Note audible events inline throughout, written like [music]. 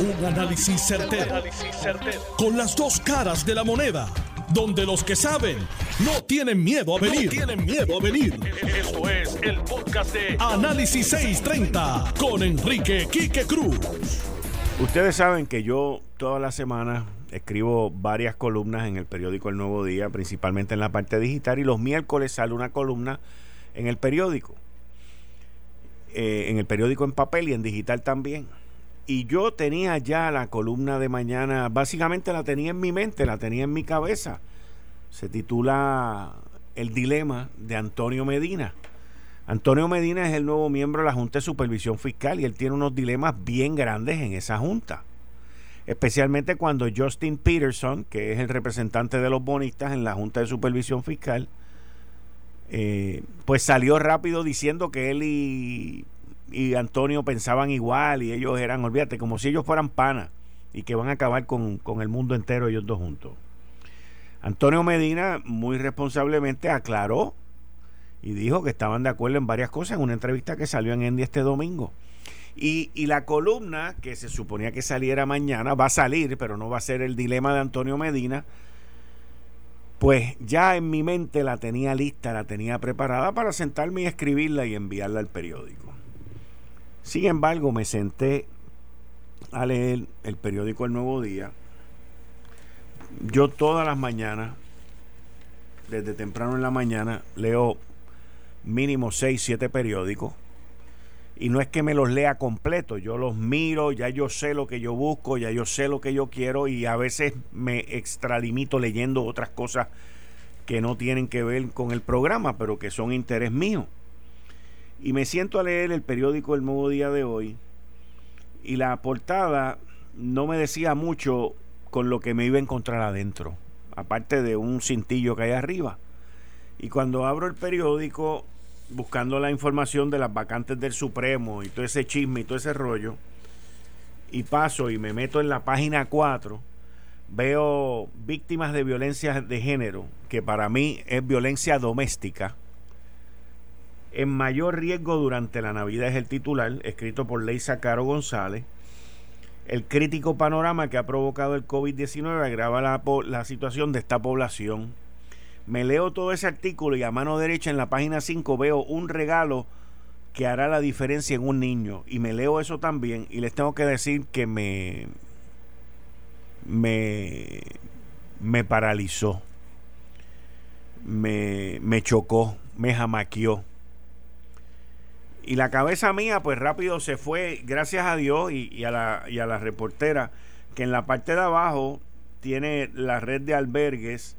Un análisis certero, Con las dos caras de la moneda. Donde los que saben no tienen miedo a venir. tienen miedo a venir. Esto es el podcast de Análisis 630 con Enrique Quique Cruz. Ustedes saben que yo toda la semana escribo varias columnas en el periódico El Nuevo Día, principalmente en la parte digital, y los miércoles sale una columna en el periódico. Eh, en el periódico en papel y en digital también. Y yo tenía ya la columna de mañana, básicamente la tenía en mi mente, la tenía en mi cabeza. Se titula El dilema de Antonio Medina. Antonio Medina es el nuevo miembro de la Junta de Supervisión Fiscal y él tiene unos dilemas bien grandes en esa junta. Especialmente cuando Justin Peterson, que es el representante de los bonistas en la Junta de Supervisión Fiscal, eh, pues salió rápido diciendo que él y, Antonio pensaban igual y ellos eran, olvídate, como si ellos fueran panas y que van a acabar con, con el mundo entero ellos dos juntos. Antonio Medina muy responsablemente aclaró y dijo que estaban de acuerdo en varias cosas en una entrevista que salió en Endy este domingo. Y, y, la columna que se suponía que saliera mañana va a salir, pero no va a ser el dilema de Antonio Medina, pues ya en mi mente la tenía lista, la tenía preparada para sentarme y escribirla y enviarla al periódico. Sin embargo, me senté a leer el periódico El Nuevo Día. Yo todas las mañanas, desde temprano en la mañana, leo mínimo 6, 7 periódicos y no es que me los lea completo, yo los miro, ya yo sé lo que yo busco, ya yo sé lo que yo quiero y a veces me extralimito leyendo otras cosas que no tienen que ver con el programa, pero que son interés mío. Y me siento a leer el periódico El Nuevo Día de hoy y la portada no me decía mucho con lo que me iba a encontrar adentro, aparte de un cintillo que hay arriba. Y cuando abro el periódico buscando la información de las vacantes del Supremo y todo ese chisme y todo ese rollo, y paso y me meto en la página 4, veo víctimas de violencia de género, que para mí es violencia doméstica, en mayor riesgo durante la Navidad es el titular, escrito por Leisa Caro González. El crítico panorama que ha provocado el COVID-19 agrava la, situación de esta población me leo todo ese artículo y a mano derecha en la página 5 veo un regalo que hará la diferencia en un niño. Y me leo eso también y les tengo que decir que me, me, me paralizó, me, me chocó, me jamaqueó. Y la cabeza mía, pues rápido se fue, gracias a Dios y, a la, y a la reportera, que en la parte de abajo tiene la red de albergues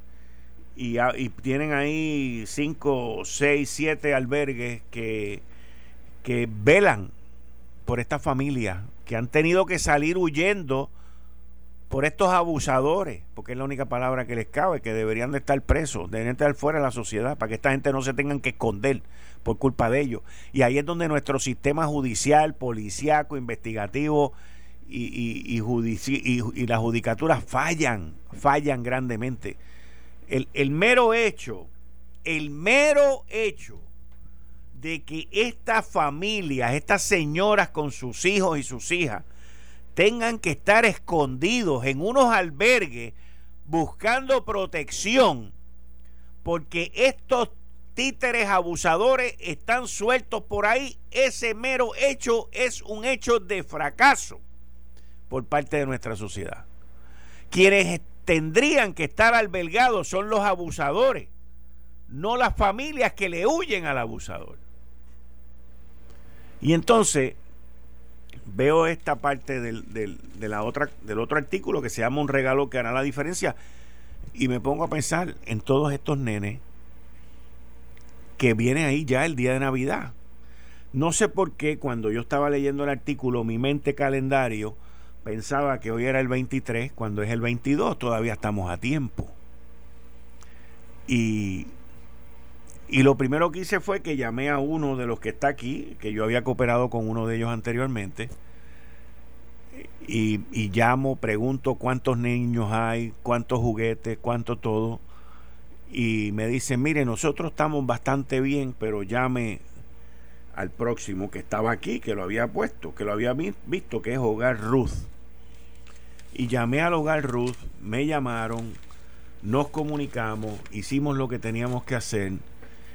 y, tienen ahí cinco, seis, siete albergues que, que velan por esta familia, que han tenido que salir huyendo por estos abusadores, porque es la única palabra que les cabe, que deberían de estar presos, deberían estar fuera de la sociedad, para que esta gente no se tengan que esconder por culpa de ellos. Y ahí es donde nuestro sistema judicial, policíaco, investigativo y, y, y, y la judicatura fallan, fallan grandemente el, mero hecho, el mero hecho de que estas familias, estas señoras con sus hijos y sus hijas, tengan que estar escondidos en unos albergues buscando protección, porque estos títeres abusadores están sueltos por ahí, ese mero hecho es un hecho de fracaso por parte de nuestra sociedad. Quienes tendrían que estar albergados son los abusadores, no las familias que le huyen al abusador. Y entonces veo esta parte del, de la otra, del otro artículo que se llama Un regalo que hará la diferencia y me pongo a pensar en todos estos nenes que vienen ahí ya el día de Navidad. No sé por qué cuando yo estaba leyendo el artículo, mi mente calendario pensaba que hoy era el 23, cuando es el 22, todavía estamos a tiempo. Y, y lo primero que hice fue que llamé a uno de los que está aquí, que yo había cooperado con uno de ellos anteriormente, y, y llamo, pregunto cuántos niños hay, cuántos juguetes, cuánto todo, y me dicen, mire, nosotros estamos bastante bien, pero llame al próximo que estaba aquí, que lo había puesto, que lo había visto, que es Hogar Ruth. Y llamé al hogar Ruth, me llamaron, nos comunicamos, hicimos lo que teníamos que hacer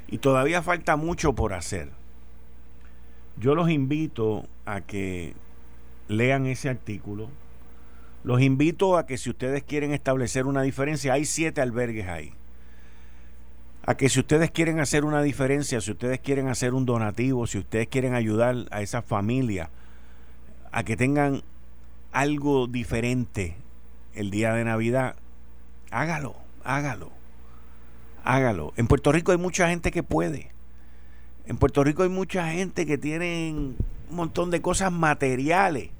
y todavía falta mucho por hacer. Yo los invito a que lean ese artículo. Los invito a que si ustedes quieren establecer una diferencia, hay siete albergues ahí. A que si ustedes quieren hacer una diferencia, si ustedes quieren hacer un donativo, si ustedes quieren ayudar a esa familia a que tengan algo diferente el día de Navidad, hágalo, hágalo, hágalo. En Puerto Rico hay mucha gente que puede. En Puerto Rico hay mucha gente que tiene un montón de cosas materiales.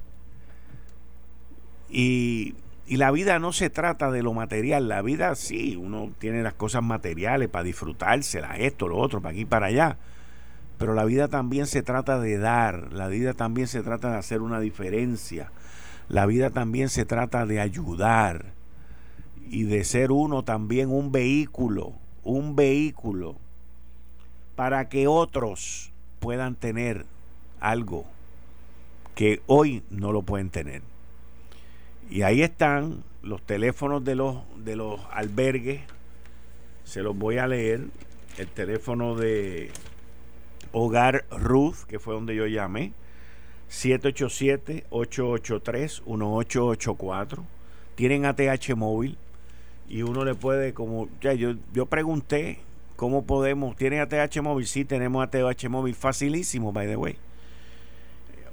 Y, y la vida no se trata de lo material. La vida sí, uno tiene las cosas materiales para disfrutárselas, esto, lo otro, para aquí, para allá. Pero la vida también se trata de dar. La vida también se trata de hacer una diferencia. La vida también se trata de ayudar y de ser uno también un vehículo, un vehículo para que otros puedan tener algo que hoy no lo pueden tener. Y ahí están los teléfonos de los de los albergues. Se los voy a leer. El teléfono de Hogar Ruth, que fue donde yo llamé. 787-883-1884. Tienen ATH móvil y uno le puede, como ya yo, yo pregunté cómo podemos, ¿tienen ATH móvil? Sí, tenemos ATH móvil, facilísimo, by the way.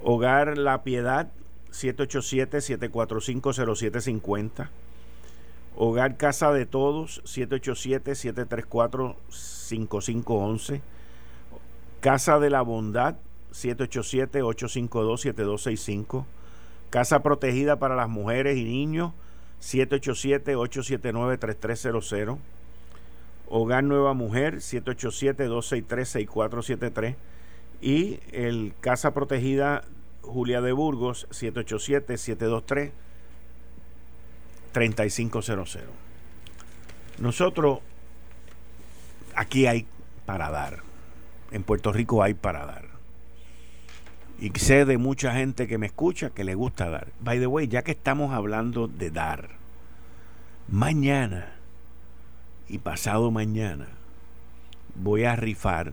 Hogar La Piedad, 787-745-0750. Hogar Casa de Todos, 787-734-5511. Casa de la Bondad, 787-852-7265. Casa Protegida para las Mujeres y Niños, 787-879-3300. Hogar Nueva Mujer, 787-263-6473. Y el Casa Protegida Julia de Burgos, 787-723-3500. Nosotros, aquí hay para dar. En Puerto Rico hay para dar. Y sé de mucha gente que me escucha que le gusta dar. By the way, ya que estamos hablando de dar, mañana y pasado mañana voy a rifar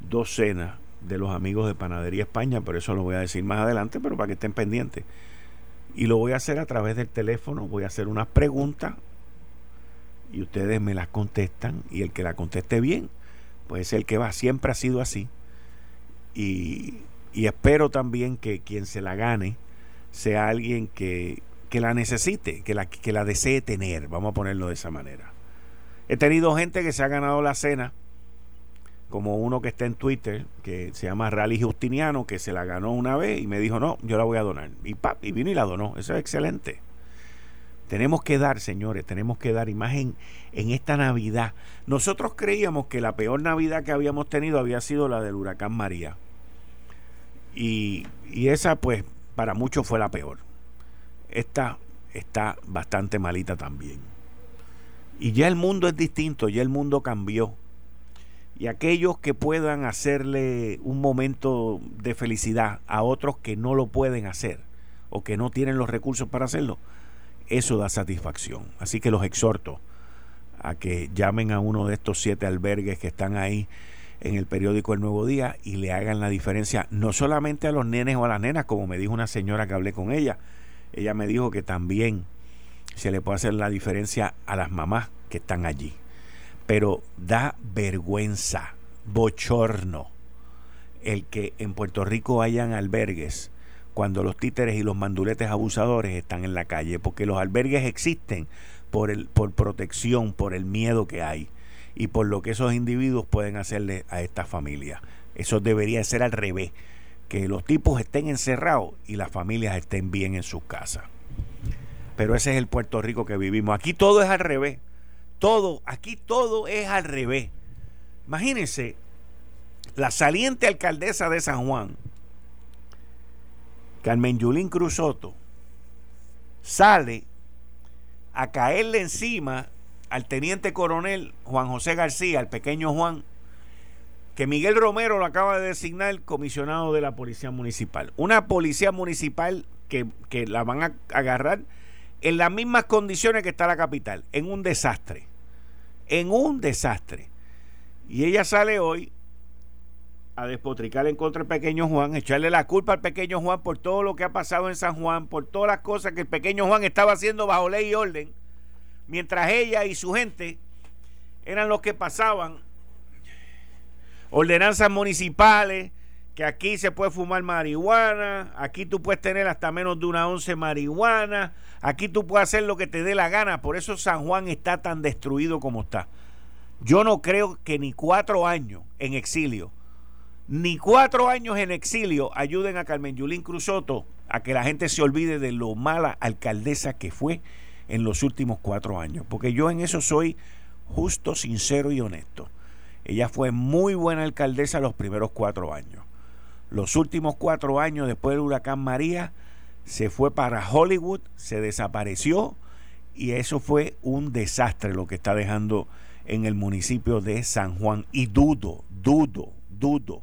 dos cenas de los amigos de Panadería España, pero eso lo voy a decir más adelante, pero para que estén pendientes. Y lo voy a hacer a través del teléfono, voy a hacer unas preguntas y ustedes me las contestan y el que la conteste bien, pues es el que va, siempre ha sido así. Y y espero también que quien se la gane sea alguien que, la necesite, que la, que la desee tener, vamos a ponerlo de esa manera. He tenido gente que se ha ganado la cena, como uno que está en Twitter, que se llama Rally Justiniano, que se la ganó una vez y me dijo, no, yo la voy a donar. Y, pap, y vino y la donó. Eso es excelente. Tenemos que dar, señores, tenemos que dar imagen en esta Navidad. Nosotros creíamos que la peor Navidad que habíamos tenido había sido la del huracán María. Y, esa, pues, para muchos fue la peor. Esta está bastante malita también. Y ya el mundo es distinto, ya el mundo cambió. Y aquellos que puedan hacerle un momento de felicidad a otros que no lo pueden hacer o que no tienen los recursos para hacerlo, eso da satisfacción. Así que los exhorto a que llamen a uno de estos siete albergues que están ahí en el periódico El Nuevo Día y le hagan la diferencia no solamente a los nenes o a las nenas, como me dijo una señora que hablé con ella, ella me dijo que también se le puede hacer la diferencia a las mamás que están allí. Pero da vergüenza, bochorno, el que en Puerto Rico hayan albergues cuando los títeres y los manduletes abusadores están en la calle, porque los albergues existen por, el, por protección, por el miedo que hay y por lo que esos individuos pueden hacerle a esta familia. Eso debería ser al revés, que los tipos estén encerrados y las familias estén bien en sus casas. Pero ese es el Puerto Rico que vivimos. Aquí todo es al revés. Todo, aquí todo es al revés. Imagínense, la saliente alcaldesa de San Juan, Carmen Yulín Cruzoto, sale a caerle encima al teniente coronel Juan José García, el pequeño Juan, que Miguel Romero lo acaba de designar comisionado de la Policía Municipal. Una policía municipal que, que la van a agarrar en las mismas condiciones que está la capital, en un desastre. En un desastre. Y ella sale hoy a despotricar en contra del pequeño Juan, echarle la culpa al pequeño Juan por todo lo que ha pasado en San Juan, por todas las cosas que el pequeño Juan estaba haciendo bajo ley y orden, mientras ella y su gente eran los que pasaban ordenanzas municipales, que aquí se puede fumar marihuana, aquí tú puedes tener hasta menos de una once marihuana, aquí tú puedes hacer lo que te dé la gana, por eso San Juan está tan destruido como está. Yo no creo que ni cuatro años en exilio, ni cuatro años en exilio ayuden a Carmen Yulín Cruzoto a que la gente se olvide de lo mala alcaldesa que fue en los últimos cuatro años, porque yo en eso soy justo, sincero y honesto. Ella fue muy buena alcaldesa los primeros cuatro años los últimos cuatro años después del huracán María, se fue para Hollywood, se desapareció y eso fue un desastre lo que está dejando en el municipio de San Juan. Y dudo, dudo, dudo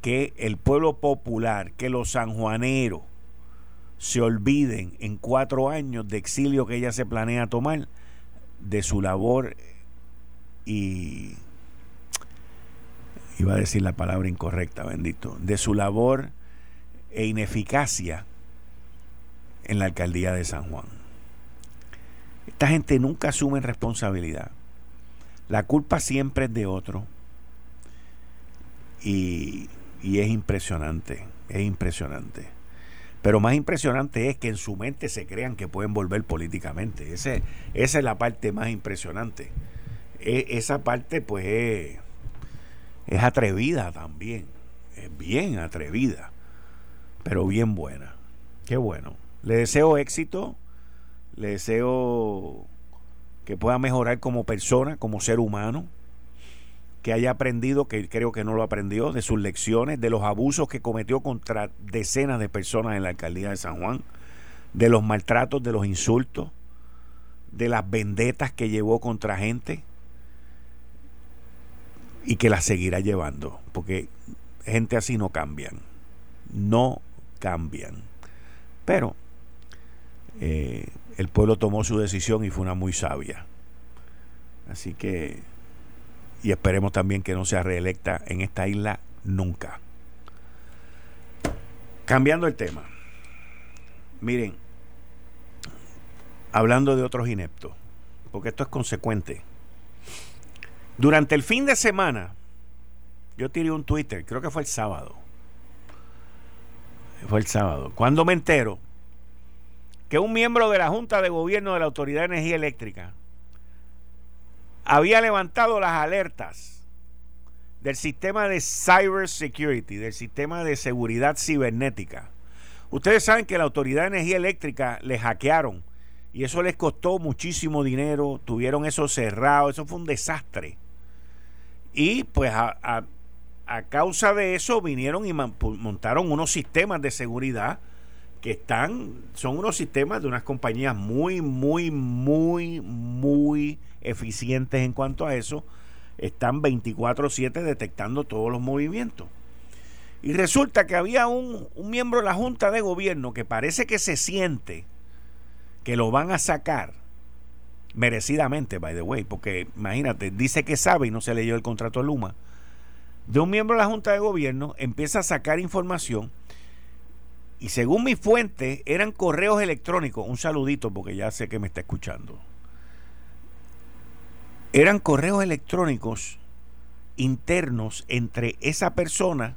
que el pueblo popular, que los sanjuaneros se olviden en cuatro años de exilio que ella se planea tomar de su labor y iba a decir la palabra incorrecta, bendito, de su labor e ineficacia en la alcaldía de San Juan. Esta gente nunca asume responsabilidad. La culpa siempre es de otro. Y, y es impresionante, es impresionante. Pero más impresionante es que en su mente se crean que pueden volver políticamente. Ese, esa es la parte más impresionante. E, esa parte, pues, es, es atrevida también, es bien atrevida, pero bien buena. Qué bueno. Le deseo éxito, le deseo que pueda mejorar como persona, como ser humano, que haya aprendido, que creo que no lo aprendió, de sus lecciones, de los abusos que cometió contra decenas de personas en la alcaldía de San Juan, de los maltratos, de los insultos, de las vendetas que llevó contra gente y que la seguirá llevando, porque gente así no cambian, no cambian. Pero eh, el pueblo tomó su decisión y fue una muy sabia. Así que, y esperemos también que no sea reelecta en esta isla nunca. Cambiando el tema, miren, hablando de otros ineptos, porque esto es consecuente durante el fin de semana, yo tiré un Twitter, creo que fue el sábado. Fue el sábado. Cuando me entero que un miembro de la Junta de Gobierno de la Autoridad de Energía Eléctrica había levantado las alertas del sistema de cyber security, del sistema de seguridad cibernética. Ustedes saben que la Autoridad de Energía Eléctrica le hackearon y eso les costó muchísimo dinero, tuvieron eso cerrado, eso fue un desastre. Y pues a, causa de eso vinieron y montaron unos sistemas de seguridad que están, son unos sistemas de unas compañías muy, muy, muy, muy eficientes en cuanto a eso. Están 24/7 detectando todos los movimientos. Y resulta que había un, un, miembro de la Junta de Gobierno que parece que se siente que lo van a sacar merecidamente, by the way, porque imagínate, dice que sabe y no se leyó el contrato de Luma, de un miembro de la Junta de Gobierno, empieza a sacar información y según mi fuente eran correos electrónicos, un saludito porque ya sé que me está escuchando, eran correos electrónicos internos entre esa persona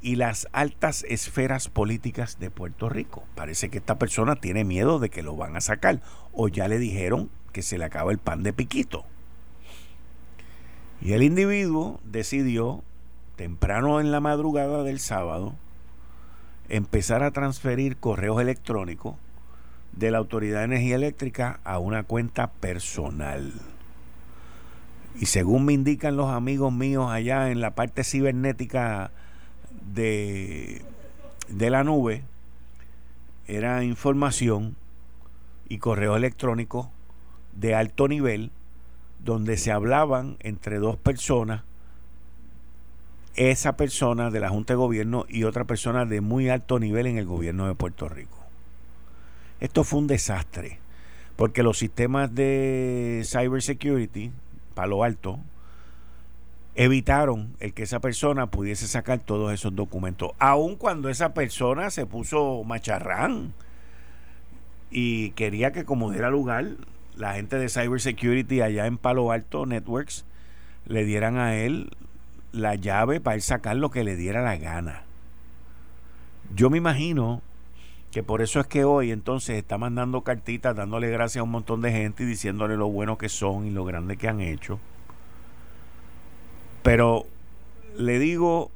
y las altas esferas políticas de Puerto Rico. Parece que esta persona tiene miedo de que lo van a sacar o ya le dijeron que se le acaba el pan de piquito. Y el individuo decidió, temprano en la madrugada del sábado, empezar a transferir correos electrónicos de la Autoridad de Energía Eléctrica a una cuenta personal. Y según me indican los amigos míos allá en la parte cibernética de, de la nube era información y correo electrónico de alto nivel donde se hablaban entre dos personas esa persona de la Junta de Gobierno y otra persona de muy alto nivel en el gobierno de Puerto Rico. Esto fue un desastre, porque los sistemas de cybersecurity, Palo Alto, evitaron el que esa persona pudiese sacar todos esos documentos, aun cuando esa persona se puso macharrán y quería que como diera lugar la gente de cybersecurity allá en Palo Alto Networks le dieran a él la llave para él sacar lo que le diera la gana. Yo me imagino que por eso es que hoy entonces está mandando cartitas dándole gracias a un montón de gente y diciéndole lo bueno que son y lo grande que han hecho. Pero le digo,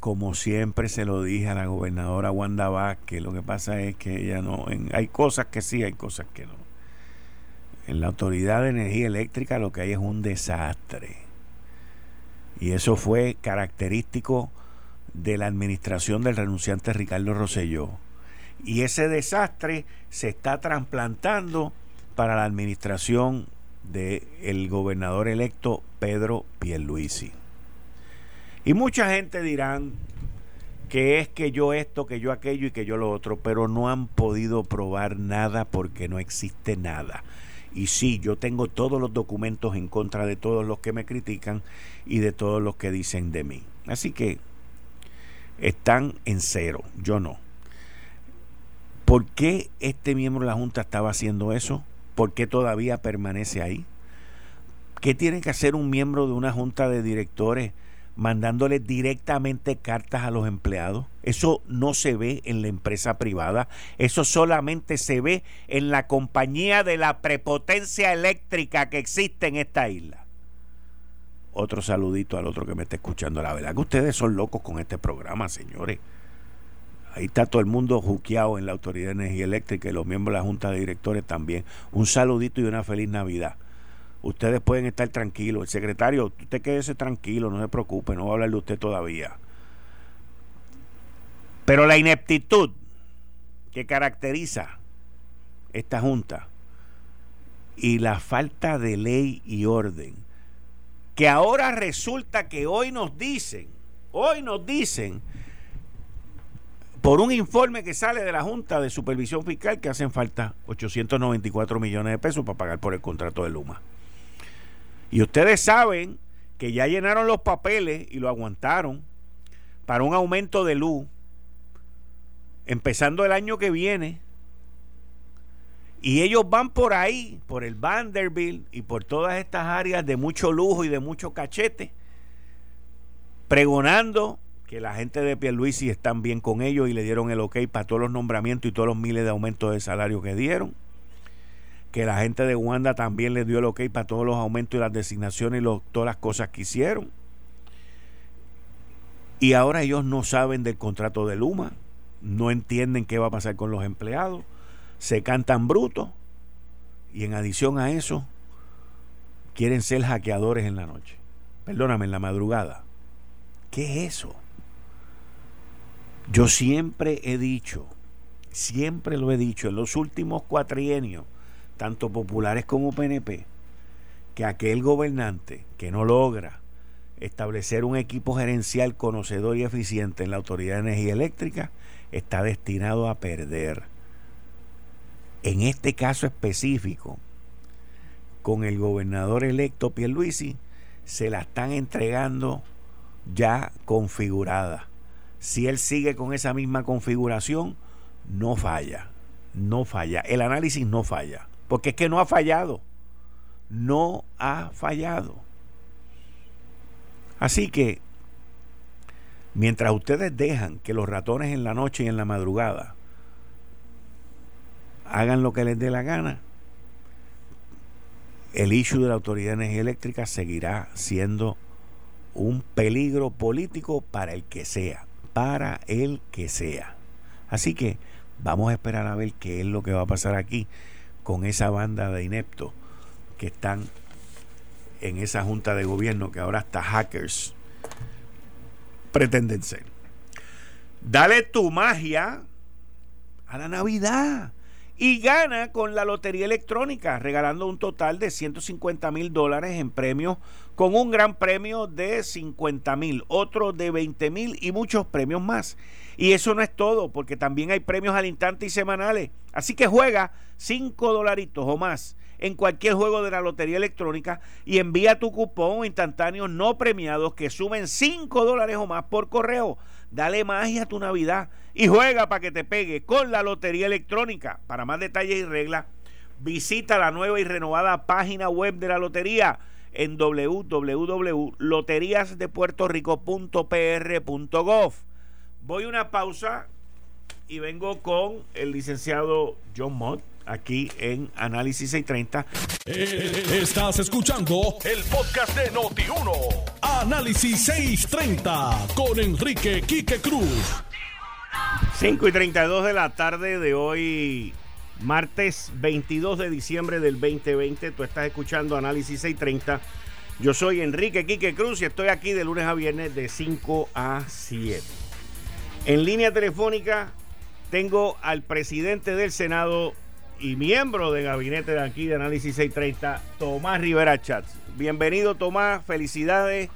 como siempre se lo dije a la gobernadora Wanda Vázquez, lo que pasa es que ella no, hay cosas que sí, hay cosas que no. En la Autoridad de Energía Eléctrica lo que hay es un desastre. Y eso fue característico de la administración del renunciante Ricardo Rosselló y ese desastre se está trasplantando para la administración del gobernador electo Pedro Pierluisi. Y mucha gente dirán que es que yo esto, que yo aquello y que yo lo otro, pero no han podido probar nada porque no existe nada. Y sí, yo tengo todos los documentos en contra de todos los que me critican y de todos los que dicen de mí. Así que están en cero, yo no. ¿Por qué este miembro de la Junta estaba haciendo eso? ¿Por qué todavía permanece ahí? ¿Qué tiene que hacer un miembro de una junta de directores mandándole directamente cartas a los empleados? Eso no se ve en la empresa privada, eso solamente se ve en la compañía de la prepotencia eléctrica que existe en esta isla. Otro saludito al otro que me está escuchando. La verdad que ustedes son locos con este programa, señores. Ahí está todo el mundo juqueado en la Autoridad de Energía Eléctrica y los miembros de la Junta de Directores también. Un saludito y una feliz Navidad. Ustedes pueden estar tranquilos. El secretario, usted quédese tranquilo, no se preocupe, no va a hablar de usted todavía. Pero la ineptitud que caracteriza esta Junta y la falta de ley y orden, que ahora resulta que hoy nos dicen, hoy nos dicen por un informe que sale de la Junta de Supervisión Fiscal que hacen falta 894 millones de pesos para pagar por el contrato de Luma. Y ustedes saben que ya llenaron los papeles y lo aguantaron para un aumento de luz empezando el año que viene. Y ellos van por ahí, por el Vanderbilt y por todas estas áreas de mucho lujo y de mucho cachete, pregonando que la gente de Pierluisi están bien con ellos y le dieron el ok para todos los nombramientos y todos los miles de aumentos de salario que dieron. Que la gente de Wanda también le dio el ok para todos los aumentos y las designaciones y todas las cosas que hicieron. Y ahora ellos no saben del contrato de Luma, no entienden qué va a pasar con los empleados, se cantan brutos y en adición a eso quieren ser hackeadores en la noche. Perdóname, en la madrugada. ¿Qué es eso? Yo siempre he dicho, siempre lo he dicho, en los últimos cuatrienios, tanto populares como PNP, que aquel gobernante que no logra establecer un equipo gerencial conocedor y eficiente en la Autoridad de Energía Eléctrica está destinado a perder. En este caso específico, con el gobernador electo Pierluisi, se la están entregando ya configurada si él sigue con esa misma configuración, no falla. No falla. El análisis no falla. Porque es que no ha fallado. No ha fallado. Así que, mientras ustedes dejan que los ratones en la noche y en la madrugada hagan lo que les dé la gana, el issue de la Autoridad de Energía Eléctrica seguirá siendo un peligro político para el que sea para el que sea. Así que vamos a esperar a ver qué es lo que va a pasar aquí con esa banda de ineptos que están en esa junta de gobierno que ahora hasta hackers pretenden ser. Dale tu magia a la Navidad y gana con la lotería electrónica, regalando un total de 150 mil dólares en premios, con un gran premio de 50 mil, otro de 20 mil y muchos premios más. Y eso no es todo, porque también hay premios al instante y semanales. Así que juega 5 dolaritos o más en cualquier juego de la lotería electrónica y envía tu cupón instantáneo no premiados que sumen 5 dólares o más por correo. Dale magia a tu Navidad y juega para que te pegue con la lotería electrónica. Para más detalles y reglas, visita la nueva y renovada página web de la lotería en www.loteriasdepuertorico.pr.gov. Voy a una pausa y vengo con el licenciado John Mott aquí en Análisis 630. Eh, estás escuchando el podcast de Noti1. Análisis 630 con Enrique Quique Cruz. 5 y 32 de la tarde de hoy, martes 22 de diciembre del 2020. Tú estás escuchando Análisis 630. Yo soy Enrique Quique Cruz y estoy aquí de lunes a viernes de 5 a 7. En línea telefónica tengo al presidente del Senado, y miembro de gabinete de aquí de Análisis 630, Tomás Rivera Chats. Bienvenido Tomás, felicidades.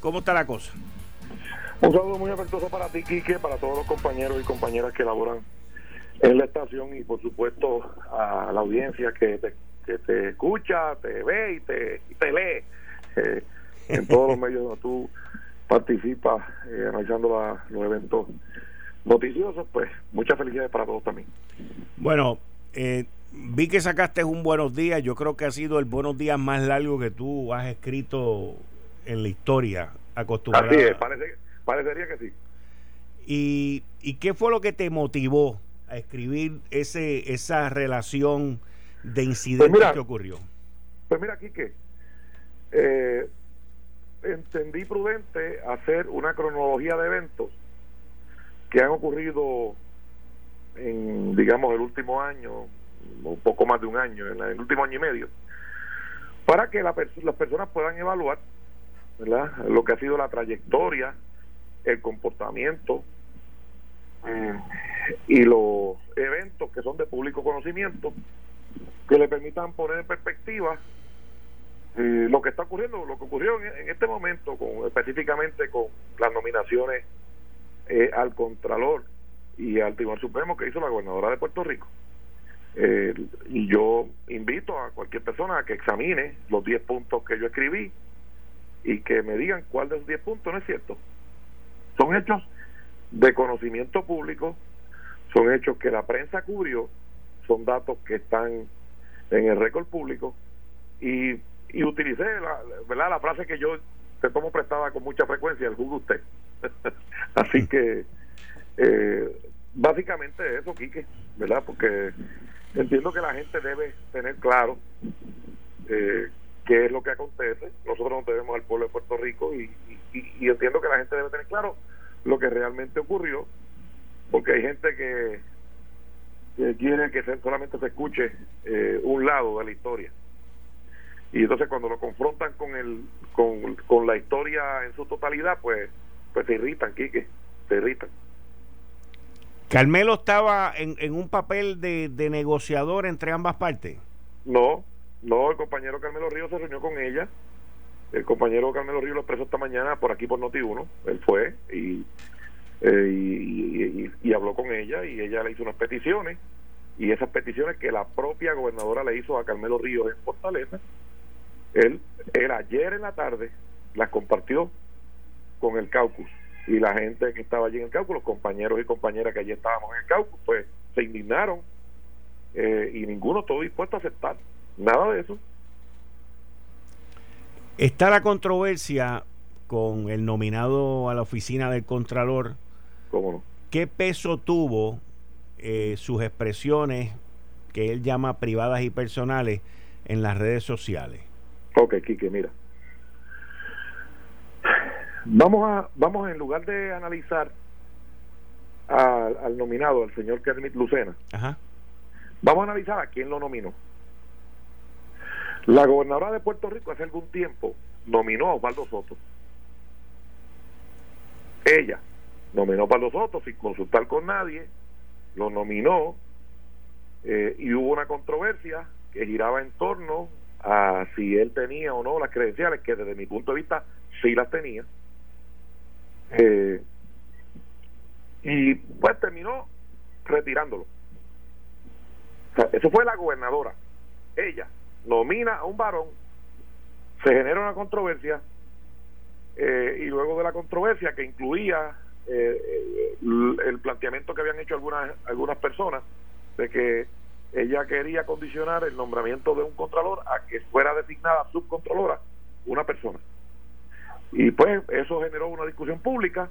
¿Cómo está la cosa? Un saludo muy afectuoso para ti, Quique, para todos los compañeros y compañeras que laboran en la estación y por supuesto a la audiencia que te, que te escucha, te ve y te, te lee eh, en todos los medios donde tú participas eh, analizando los eventos noticiosos, pues muchas felicidades para todos también. Bueno, eh, vi que sacaste un buenos días. Yo creo que ha sido el buenos días más largo que tú has escrito en la historia. Acostumbrado. Así es, parecería que sí. ¿Y, ¿Y qué fue lo que te motivó a escribir ese esa relación de incidentes pues que ocurrió? Pues mira, Quique, eh, entendí prudente hacer una cronología de eventos que han ocurrido en, digamos, el último año, un poco más de un año, en, el último año y medio, para que las personas puedan evaluar ¿verdad? lo que ha sido la trayectoria, el comportamiento eh, y los eventos que son de público conocimiento que le permitan poner en perspectiva eh, lo que está ocurriendo, lo que ocurrió en, este momento, con específicamente con las nominaciones eh, al Contralor y al Tribunal Supremo que hizo la gobernadora de Puerto Rico. Eh, y yo invito a cualquier persona a que examine los 10 puntos que yo escribí y que me digan cuál de esos 10 puntos no es cierto. Son hechos de conocimiento público, son hechos que la prensa cubrió, son datos que están en el récord público y, y utilicé la, ¿verdad? la frase que yo te tomo prestada con mucha frecuencia, el jugo usted. [laughs] Así que eh, básicamente eso, Quique, ¿verdad? Porque entiendo que la gente debe tener claro eh, qué es lo que acontece. Nosotros nos debemos al pueblo de Puerto Rico y, entiendo que la gente debe tener claro lo que realmente ocurrió, porque hay gente que, quiere que solamente se escuche eh, un lado de la historia. Y entonces cuando lo confrontan con el con, con la historia en su totalidad, pues pues se irritan, Quique, se irritan. ¿Carmelo estaba en, en un papel de, de, negociador entre ambas partes? No, no, el compañero Carmelo Ríos se reunió con ella. El compañero Carmelo Ríos lo expresó esta mañana por aquí por Noti1. Él fue y, eh, y, habló con ella y ella le hizo unas peticiones. Y esas peticiones que la propia gobernadora le hizo a Carmelo Ríos en Fortaleza, él, él ayer en la tarde las compartió con el caucus y la gente que estaba allí en el caucus, los compañeros y compañeras que allí estábamos en el caucus, pues se indignaron eh, y ninguno estuvo dispuesto a aceptar nada de eso. Está la controversia con el nominado a la oficina del Contralor. ¿Cómo no? ¿Qué peso tuvo eh, sus expresiones que él llama privadas y personales en las redes sociales? Ok, Kike, mira. Vamos a, vamos en lugar de analizar al, nominado, al señor Kermit Lucena, vamos a analizar a quién lo nominó. La gobernadora de Puerto Rico hace algún tiempo nominó a Osvaldo Soto. Ella nominó a Osvaldo Soto sin consultar con nadie, lo nominó eh, y hubo una controversia que giraba en torno a si él tenía o no las credenciales, que desde mi punto de vista sí las tenía. Eh, y pues terminó retirándolo. eso fue la gobernadora. Ella nomina a un varón, se genera una controversia, eh, y luego de la controversia que incluía eh, el, planteamiento que habían hecho algunas, algunas personas de que ella quería condicionar el nombramiento de un contralor a que fuera designada subcontrolora una persona. Y pues eso generó una discusión pública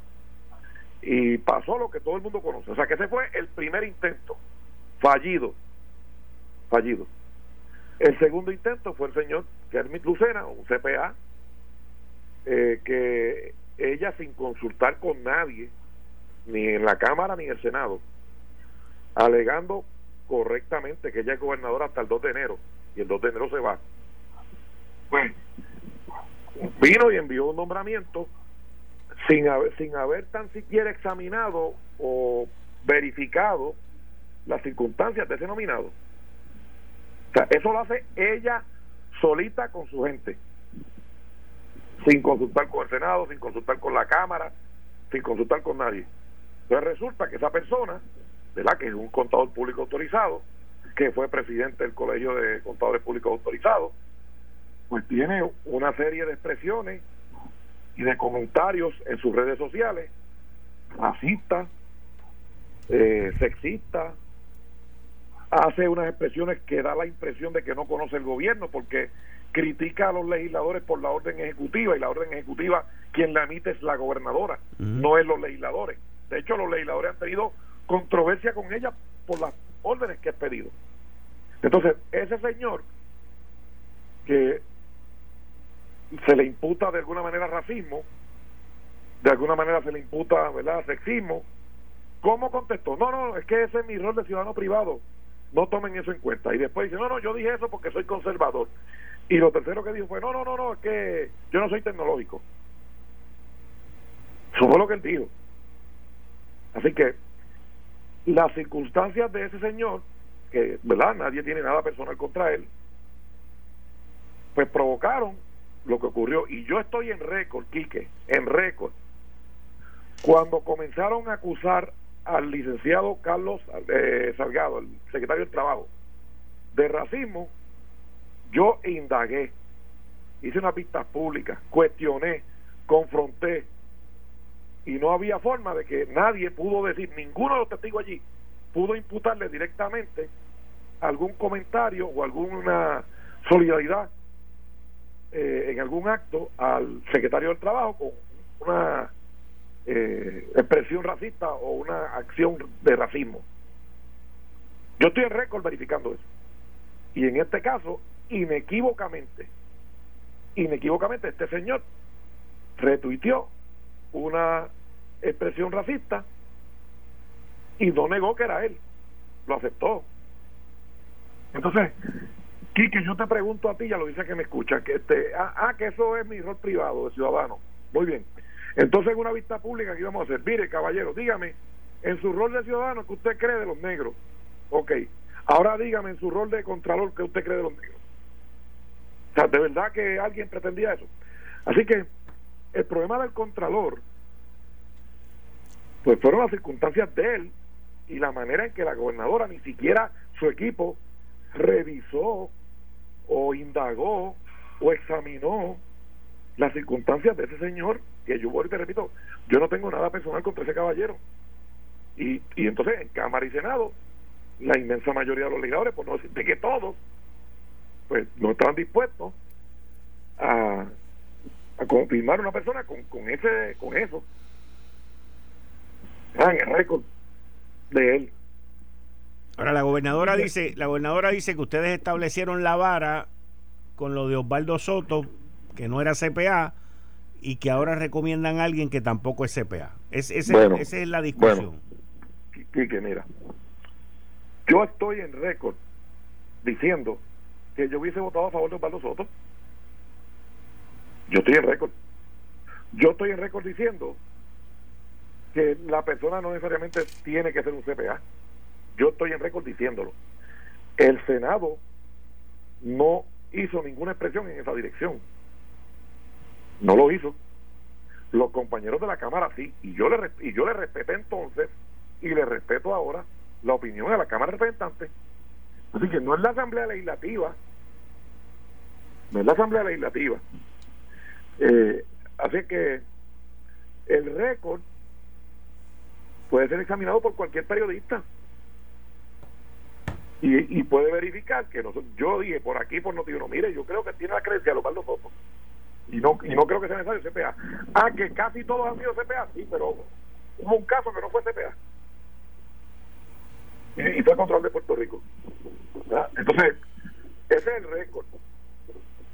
y pasó lo que todo el mundo conoce. O sea que ese fue el primer intento, fallido, fallido. El segundo intento fue el señor Kermit Lucena, un CPA, eh, que ella sin consultar con nadie, ni en la Cámara ni en el Senado, alegando correctamente que ella es gobernadora hasta el 2 de enero, y el 2 de enero se va. Pues vino y envió un nombramiento sin haber, sin haber tan siquiera examinado o verificado las circunstancias de ese nominado. O sea, eso lo hace ella solita con su gente, sin consultar con el Senado, sin consultar con la Cámara, sin consultar con nadie. Entonces resulta que esa persona, ¿verdad? que es un contador público autorizado, que fue presidente del Colegio de Contadores Públicos Autorizados, pues tiene una serie de expresiones y de comentarios en sus redes sociales, racistas, eh, sexistas, hace unas expresiones que da la impresión de que no conoce el gobierno porque critica a los legisladores por la orden ejecutiva y la orden ejecutiva quien la emite es la gobernadora, no es los legisladores. De hecho, los legisladores han tenido controversia con ella por las órdenes que ha pedido. Entonces, ese señor que se le imputa de alguna manera racismo, de alguna manera se le imputa, ¿verdad?, sexismo. ¿Cómo contestó? No, no, es que ese es mi rol de ciudadano privado. No tomen eso en cuenta. Y después dice, no, no, yo dije eso porque soy conservador. Y lo tercero que dijo fue, no, no, no, no, es que yo no soy tecnológico. Eso fue lo que él dijo. Así que las circunstancias de ese señor, que, ¿verdad? Nadie tiene nada personal contra él, pues provocaron lo que ocurrió. Y yo estoy en récord, Quique, en récord. Cuando comenzaron a acusar al licenciado Carlos eh, Salgado, el secretario del Trabajo, de racismo, yo indagué, hice una pista pública, cuestioné, confronté, y no había forma de que nadie pudo decir, ninguno de los testigos allí pudo imputarle directamente algún comentario o alguna solidaridad eh, en algún acto al secretario del Trabajo con una eh, expresión racista o una acción de racismo. Yo estoy en récord verificando eso. Y en este caso, inequívocamente, inequívocamente este señor retuiteó una expresión racista y no negó que era él, lo aceptó. Entonces, Quique, yo te pregunto a ti, ya lo dice que me escucha, que este, ah, ah, que eso es mi rol privado de ciudadano. Muy bien. Entonces, en una vista pública que vamos a hacer, mire, caballero, dígame, en su rol de ciudadano, ¿qué usted cree de los negros? Ok. Ahora dígame, en su rol de contralor, ¿qué usted cree de los negros? O sea, ¿de verdad que alguien pretendía eso? Así que el problema del contralor, pues fueron las circunstancias de él y la manera en que la gobernadora, ni siquiera su equipo, revisó o indagó o examinó las circunstancias de ese señor, que yo te repito, yo no tengo nada personal contra ese caballero. Y, y entonces en Cámara y Senado, la inmensa mayoría de los legisladores, por no decir que todos, pues no estaban dispuestos a, a confirmar una persona con, con ese con eso. Ah, en el récord de él. Ahora la gobernadora dice, la gobernadora dice que ustedes establecieron la vara con lo de Osvaldo Soto, que no era CPA, y que ahora recomiendan a alguien que tampoco es CPA. Es, esa es la discusión. Bueno, mira, yo estoy en récord diciendo que yo hubiese votado a favor de Osvaldo Soto. Yo estoy en récord. Yo estoy en récord diciendo que la persona no necesariamente tiene que ser un CPA. Yo estoy en récord diciéndolo. El Senado no hizo ninguna expresión en esa dirección. No lo hizo. Los compañeros de la Cámara sí, y yo le, y yo le respeté entonces y le respeto ahora la opinión de la Cámara de Representantes. Así que no es la Asamblea Legislativa, no es la Asamblea Legislativa. Eh, así que el récord puede ser examinado por cualquier periodista. Y, puede verificar que yo dije por aquí por no mire yo creo que tiene la creencia los Soto y no y no creo que sea necesario CPA ah que casi todos han sido CPA sí pero hubo un caso que no fue CPA y, fue control de Puerto Rico. Entonces ese es el récord.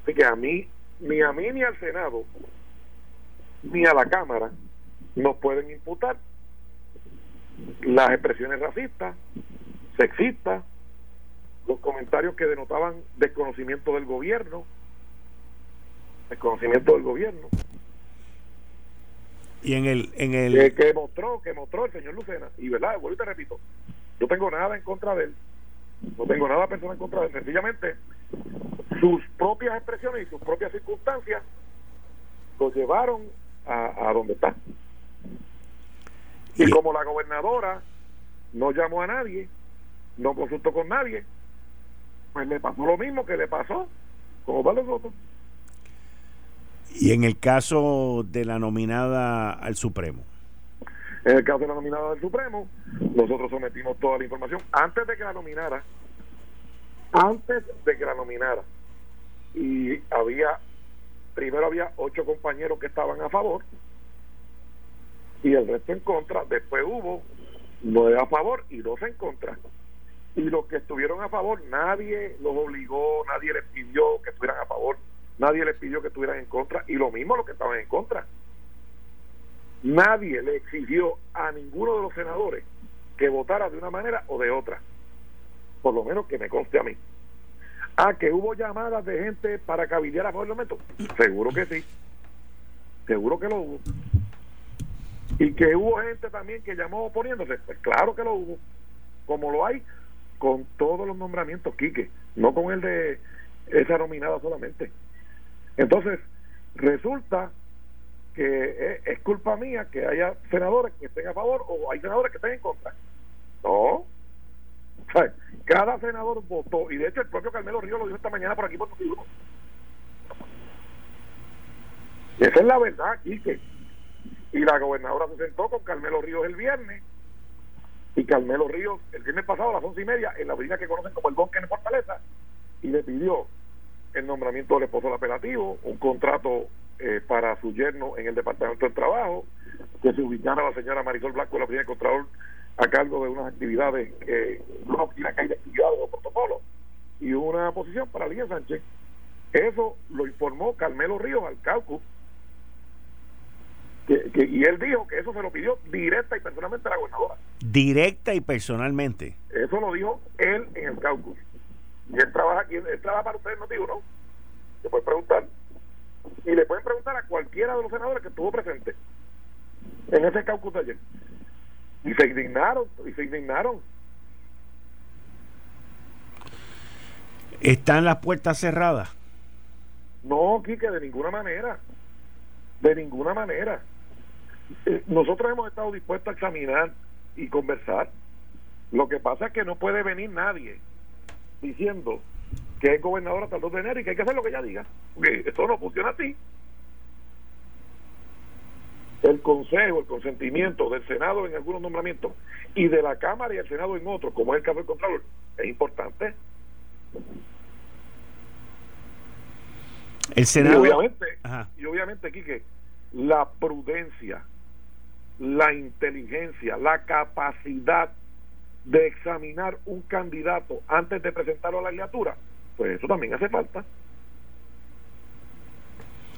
Así que a mí ni a mí ni al Senado ni a la Cámara nos pueden imputar las expresiones racistas, sexistas, los comentarios que denotaban desconocimiento del gobierno, desconocimiento del gobierno. Y en el en el que, mostró que mostró el señor Lucena y verdad, vuelvo y te repito, no tengo nada en contra de él, no tengo nada personal en contra de él, sencillamente sus propias expresiones y sus propias circunstancias lo llevaron a, a donde está. Y como la gobernadora no llamó a nadie, no consultó con nadie, pues le pasó lo mismo que le pasó con Osvaldo Soto. Y en el caso de la nominada al Supremo. En el caso de la nominada al Supremo, nosotros sometimos toda la información antes de que la nominara. Antes de que la nominara. Y había, primero había ocho compañeros que estaban a favor y el resto en contra. Después hubo nueve a favor y dos en contra. Y los que estuvieron a favor, nadie los obligó, nadie les pidió que estuvieran a favor, nadie les pidió que estuvieran en contra. Y lo mismo los que estaban en contra. Nadie le exigió a ninguno de los senadores que votara de una manera o de otra. Por lo menos que me conste a mí. Ah, que hubo llamadas de gente para cabildear a favor del momento. Seguro que sí. Seguro que lo hubo. Y que hubo gente también que llamó oponiéndose, pues claro que lo hubo, como lo hay con todos los nombramientos, Quique, no con el de esa nominada solamente. Entonces, resulta que es, culpa mía que haya senadores que estén a favor o hay senadores que estén en contra. No. cada senador votó, y de hecho el propio Carmelo Río lo dijo esta mañana por aquí por Notiuno. Esa es la verdad, Quique y la gobernadora se sentó con Carmelo Ríos el viernes. Y Carmelo Ríos el viernes pasado a las once y media en la oficina que conocen como el Bonque en Fortaleza y le pidió el nombramiento del esposo del apelativo, un contrato eh, para su yerno en el Departamento del Trabajo, que se ubicara la señora Marisol Blanco la de Contralor a cargo de unas actividades, que una oficina que hay de actividades o protocolos, y una posición para Lía Sánchez. Eso lo informó Carmelo Ríos al Caucus y él dijo que eso se lo pidió directa y personalmente a la gobernadora. Directa y personalmente. Eso lo dijo él en el caucus. Y él trabaja aquí, él trabaja para ustedes, no digo, ¿no? Se pueden preguntar. Y le pueden preguntar a cualquiera de los senadores que estuvo presente en ese caucus de ayer. Y se indignaron, y se indignaron. ¿Están las puertas cerradas? No, Quique, de ninguna manera. De ninguna manera. Eh, nosotros hemos estado dispuestos a examinar y conversar. Lo que pasa es que no puede venir nadie diciendo que es gobernador hasta el 2 de enero y que hay que hacer lo que ella diga. Porque esto no funciona así. El consejo, el consentimiento del Senado en algunos nombramientos y de la Cámara y el Senado en otros, como es el caso del Contralor, es importante. El Senado. Y obviamente, y obviamente, Quique, la prudencia la inteligencia, la capacidad de examinar un candidato antes de presentarlo a la legislatura, pues eso también hace falta.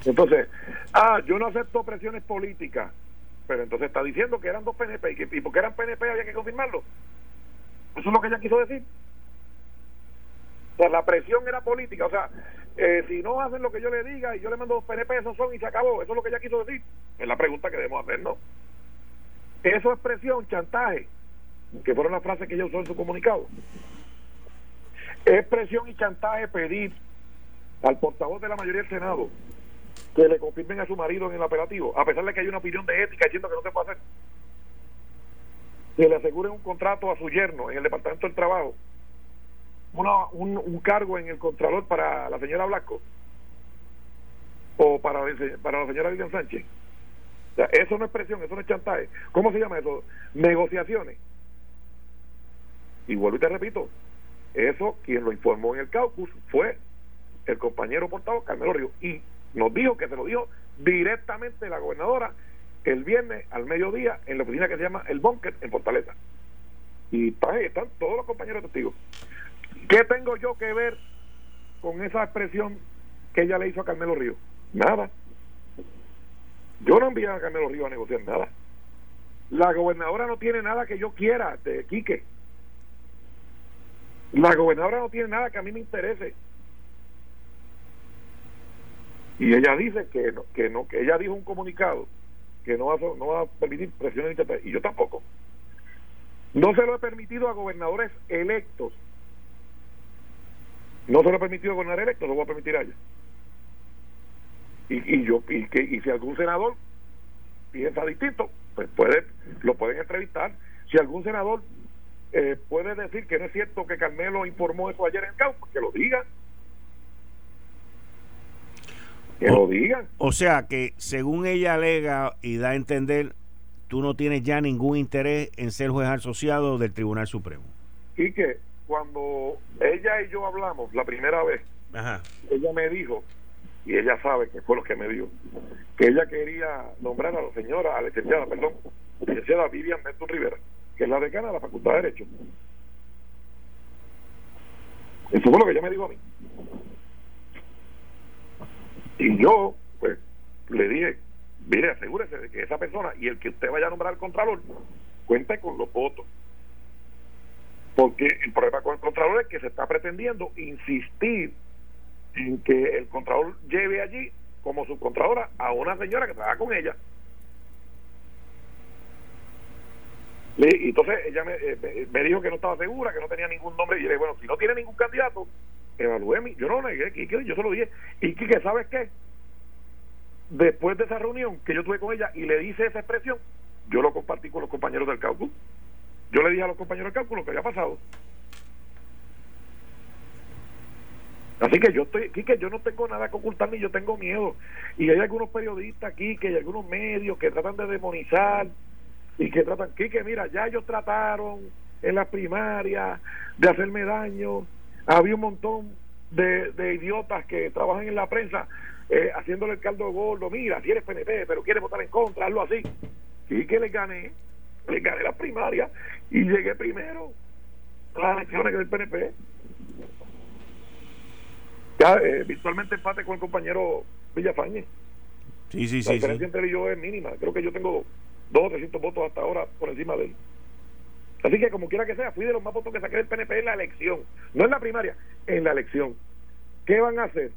Entonces, ah, yo no acepto presiones políticas, pero entonces está diciendo que eran dos PNP y, que, y porque eran PNP había que confirmarlo. Eso es lo que ella quiso decir. O sea, la presión era política. O sea, eh, si no hacen lo que yo le diga y yo le mando dos PNP, esos son y se acabó. Eso es lo que ella quiso decir. Es la pregunta que debemos hacernos. Eso es presión, chantaje, que fueron las frases que ella usó en su comunicado. Es presión y chantaje pedir al portavoz de la mayoría del Senado que le confirmen a su marido en el apelativo, a pesar de que hay una opinión de ética diciendo que no se puede hacer. Que le aseguren un contrato a su yerno en el Departamento del Trabajo, un, cargo en el Contralor para la señora Blasco o para, para la señora Vivian Sánchez. Eso no es presión, eso no es chantaje. ¿Cómo se llama eso? Negociaciones. Y vuelvo y te repito, eso quien lo informó en el caucus fue el compañero portavoz Carmelo Río y nos dijo que se lo dijo directamente la gobernadora el viernes al mediodía en la oficina que se llama El Bunker en Fortaleza. Y están todos los compañeros testigos. ¿Qué tengo yo que ver con esa expresión que ella le hizo a Carmelo Río? Nada. Yo no envié a Carmelo Río a negociar nada. La gobernadora no tiene nada que yo quiera, de Quique. La gobernadora no tiene nada que a mí me interese. Y ella dice que no, que no, que ella dijo un comunicado que no va, no va a permitir presiones y yo tampoco. No se lo he permitido a gobernadores electos. No se lo he permitido a gobernadores electos, lo voy a permitir a ella. Y, y yo y que y si algún senador piensa distinto, pues puede lo pueden entrevistar. Si algún senador eh, puede decir que no es cierto que Carmelo informó eso ayer en el pues que lo diga. Que lo digan. O sea que según ella alega y da a entender, tú no tienes ya ningún interés en ser juez asociado del Tribunal Supremo. Y que cuando ella y yo hablamos la primera vez, ella me dijo, y ella sabe que fue lo que me dijo, que ella quería nombrar a la señora, a la licenciada, perdón, licenciada Vivian Nelson Rivera, que es la decana de la Facultad de Derecho. Eso fue lo que ella me dijo a mí. Y yo, pues, le dije, mire, asegúrese de que esa persona y el que usted vaya a nombrar al Contralor cuente con los votos. Porque el problema con el Contralor es que se está pretendiendo insistir en que el Contralor lleve allí como subcontralora a una señora que trabaja con ella. Y entonces ella eh, me, dijo que no estaba segura, que no tenía ningún nombre. Y le dije, bueno, si no tiene ningún candidato, evalúe Yo no lo negué, yo se lo dije. Y que, ¿sabes qué? Después de esa reunión que yo tuve con ella y le dice esa expresión, yo lo compartí con los compañeros del cálculo. Yo le dije a los compañeros del cálculo que había pasado. Así que yo estoy, que yo no tengo nada que ocultar ni yo tengo miedo. Y hay algunos periodistas aquí, que hay algunos medios que tratan de demonizar y que tratan, que mira, ya ellos trataron en las primarias de hacerme daño, había un montón de, idiotas que trabajan en la prensa eh, haciéndole el caldo gordo, mira, si eres PNP, pero quieres votar en contra, hazlo así. Y que le gané, le gané las primarias y llegué primero a las elecciones del PNP. Ya eh, virtualmente empate con el compañero Villafañe. Sí, sí, la diferencia entre él y yo es mínima. Creo que yo tengo dos o trescientos votos hasta ahora por encima de él. Así que como quiera que sea, fui de los más votos que saqué del PNP en la elección, no en la primaria, en la elección. ¿Qué van a hacer?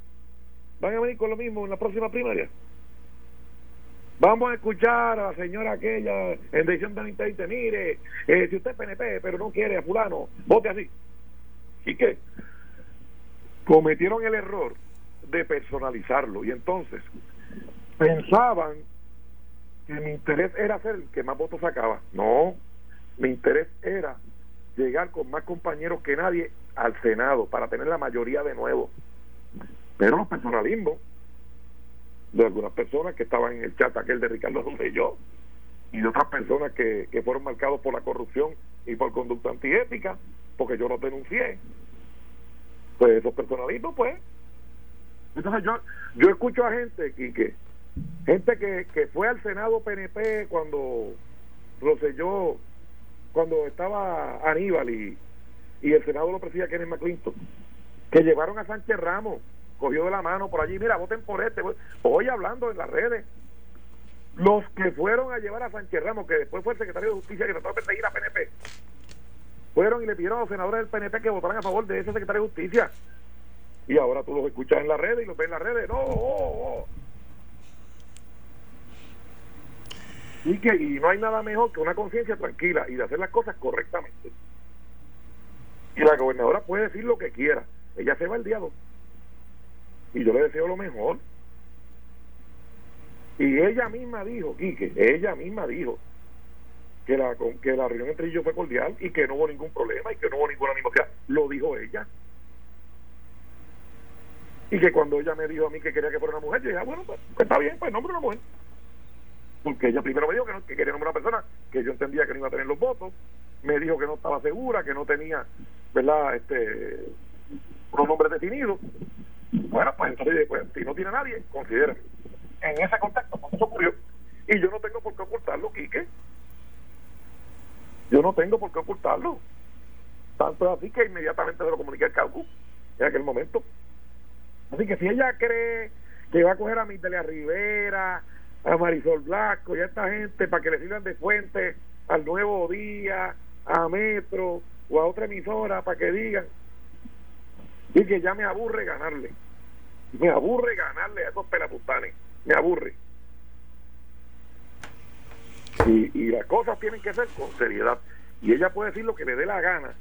¿Van a venir con lo mismo en la próxima primaria? Vamos a escuchar a la señora aquella en decisión de intente, mire, eh, si usted es PNP pero no quiere a fulano, vote así. ¿Y qué? Cometieron el error de personalizarlo y entonces pensaban mi interés era ser el que más votos sacaba. No, mi interés era llegar con más compañeros que nadie al Senado para tener la mayoría de nuevo. Pero los personalismos de algunas personas que estaban en el chat aquel de Ricardo yo y de otras personas que, que fueron marcados por la corrupción y por conducta antiética, porque yo los denuncié. Pues esos personalismos, pues. Entonces yo, yo escucho a gente que gente que, que fue al Senado PNP cuando Roselló, cuando estaba Aníbal y, y el Senado lo presidía Kenneth McClinton, que llevaron a Sánchez Ramos, cogió de la mano por allí, mira, voten por este, hoy hablando en las redes, los que fueron a llevar a Sánchez Ramos, que después fue el secretario de Justicia que trató de perseguir a PNP, fueron y le pidieron a los senadores del PNP que votaran a favor de ese secretario de Justicia. Y ahora tú los escuchas en las redes y los ves en las redes. No, oh, oh. y que y no hay nada mejor que una conciencia tranquila y de hacer las cosas correctamente Y la gobernadora puede decir lo que quiera. Ella se va el 2. Y yo le deseo lo mejor. Y ella misma dijo, Quique, ella misma dijo que la, que la reunión entre ellos fue cordial y que no hubo ningún problema y que no hubo ninguna animosidad. Lo dijo ella. Y que cuando ella me dijo a mí que quería que fuera una mujer, yo dije, ah, bueno, pues, pues está bien, pues nombre una mujer. Porque ella primero me dijo que, quería nombrar una persona que yo entendía que no iba a tener los votos. Me dijo que no estaba segura, que no tenía, ¿verdad?, este, unos nombres definidos. Bueno, pues entonces, pues, si no tiene nadie, considera. En ese contexto, pues eso ocurrió. Y yo no tengo por qué ocultarlo, Quique. Yo no tengo por qué ocultarlo. Tanto así que inmediatamente se lo comuniqué al Caucu en aquel momento. Así que si ella cree que va a coger a Mitelia Rivera, a Marisol Blasco y a esta gente para que le sirvan de fuente al Nuevo Día, a Metro o a otra emisora para que digan, y que ya me aburre ganarle. Me aburre ganarle a esos pelaputanes. Me aburre. Y, y las cosas tienen que ser con seriedad. Y ella puede decir lo que le dé la gana.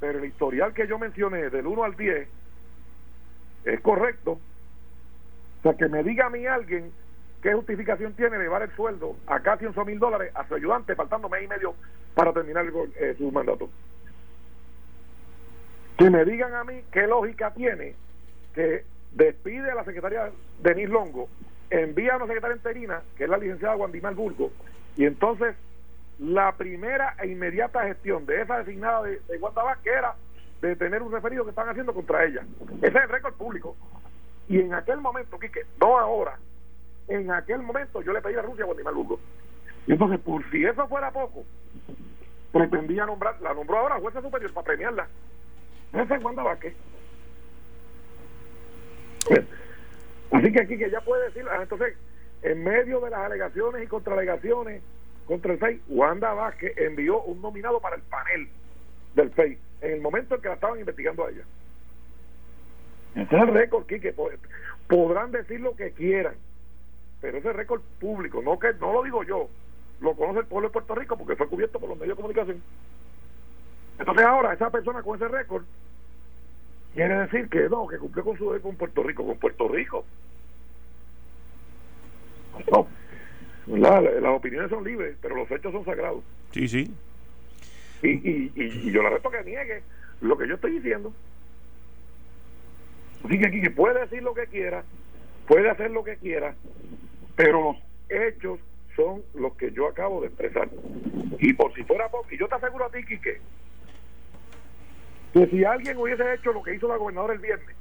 Pero el historial que yo mencioné, del 1 al 10, es correcto. O sea, que me diga a mí alguien qué justificación tiene llevar el sueldo a casi 11 mil dólares a su ayudante, faltando mes y medio para terminar eh, su mandato. Que me digan a mí qué lógica tiene que despide a la secretaria Denise Longo, envía a una secretaria interina, que es la licenciada Guandimar Burgo, y entonces la primera e inmediata gestión de esa designada de, de que era de tener un referido que están haciendo contra ella. Ese es el récord público. Y en aquel momento, Quique, no ahora, en aquel momento yo le pedí a Rusia a Guatemala Lugo. Y entonces, por si eso fuera poco, pretendía nombrar, la nombró ahora jueza superior para premiarla. Ese es Wanda Vázquez. Así que aquí que ya puede decir, ah, entonces, en medio de las alegaciones y contraalegaciones contra el FEI, Wanda Vázquez envió un nominado para el panel del FEI en el momento en que la estaban investigando a ella. Ese es el récord, Quique. Podrán decir lo que quieran, pero ese récord público, no que no lo digo yo, lo conoce el pueblo de Puerto Rico porque fue cubierto por los medios de comunicación. Entonces ahora esa persona con ese récord quiere decir que no, que cumplió con su deber con Puerto Rico, con Puerto Rico. No, las opiniones son libres, pero los hechos son sagrados. Sí, sí. Y, y, y, yo le reto que niegue lo que yo estoy diciendo. Así que aquí puede decir lo que quiera, puede hacer lo que quiera, pero los hechos son los que yo acabo de expresar. Y por si fuera poco, y yo te aseguro a ti, Quique, que si alguien hubiese hecho lo que hizo la gobernadora el viernes,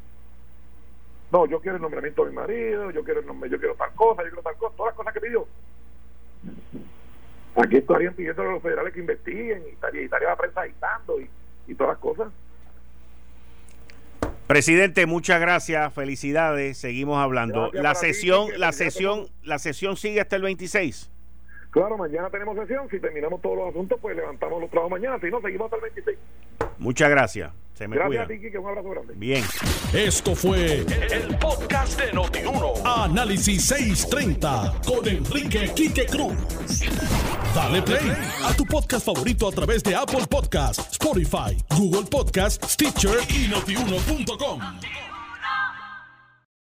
no, yo quiero el nombramiento de mi marido, yo quiero el nombre, yo quiero tal cosa, yo quiero tal cosa, todas las cosas que pidió, Aquí estarían pidiendo a los federales que investiguen y estaría, estaría la prensa agitando y, y todas las cosas. Presidente, muchas gracias, felicidades, seguimos hablando. la sesión, la sesión, la sesión sigue hasta el 26. Claro, mañana tenemos sesión, si terminamos todos los asuntos, pues levantamos los trabajos mañana, si no, seguimos hasta el 26. Muchas gracias. Se me gracias a ti, que un abrazo grande. Bien. Esto fue el, podcast de Notiuno. Análisis 630 con Enrique Quique Cruz. Dale play a tu podcast favorito a través de Apple Podcasts, Spotify, Google Podcasts, Stitcher y notiuno.com.